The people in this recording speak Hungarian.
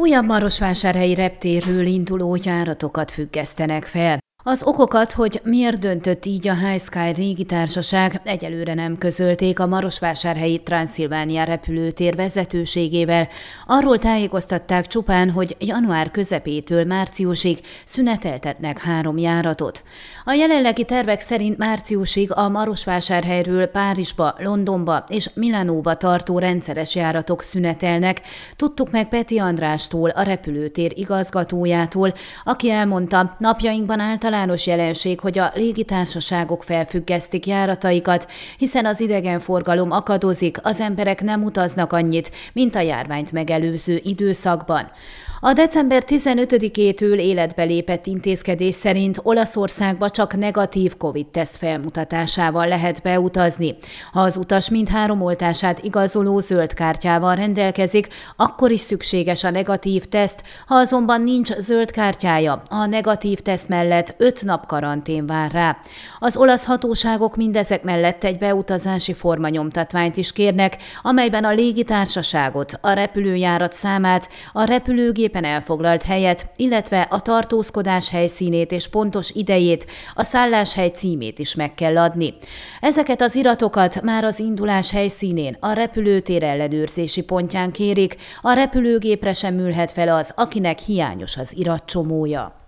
Újabb Marosvásárhelyi reptérről induló járatokat függesztenek fel. Az okokat, hogy miért döntött így a High Sky légitársaság, egyelőre nem közölték a Marosvásárhelyi Transzilvánia repülőtér vezetőségével. Arról tájékoztatták csupán, hogy január közepétől márciusig szüneteltetnek három járatot. A jelenlegi tervek szerint márciusig a Marosvásárhelyről Párizsba, Londonba és Milánóba tartó rendszeres járatok szünetelnek. Tudtuk meg Peti Andrástól, a repülőtér igazgatójától, aki elmondta, napjainkban általában általános jelenség, hogy a légitársaságok felfüggesztik járataikat, hiszen az idegenforgalom akadozik, az emberek nem utaznak annyit, mint a járványt megelőző időszakban. A december 15-től életbe lépett intézkedés szerint Olaszországba csak negatív COVID-teszt felmutatásával lehet beutazni. Ha az utas mindhárom oltását igazoló zöld kártyával rendelkezik, akkor is szükséges a negatív teszt, ha azonban nincs zöld kártyája, a negatív teszt mellett öt nap karantén vár rá. Az olasz hatóságok mindezek mellett egy beutazási formanyomtatványt is kérnek, amelyben a légitársaságot, a repülőjárat számát, a repülőgép éppen elfoglalt helyet, illetve a tartózkodás helyszínét és pontos idejét, a szálláshely címét is meg kell adni. Ezeket az iratokat már az indulás helyszínén, a repülőtér ellenőrzési pontján kérik, a repülőgépre sem ülhet fel az, akinek hiányos az iratcsomója.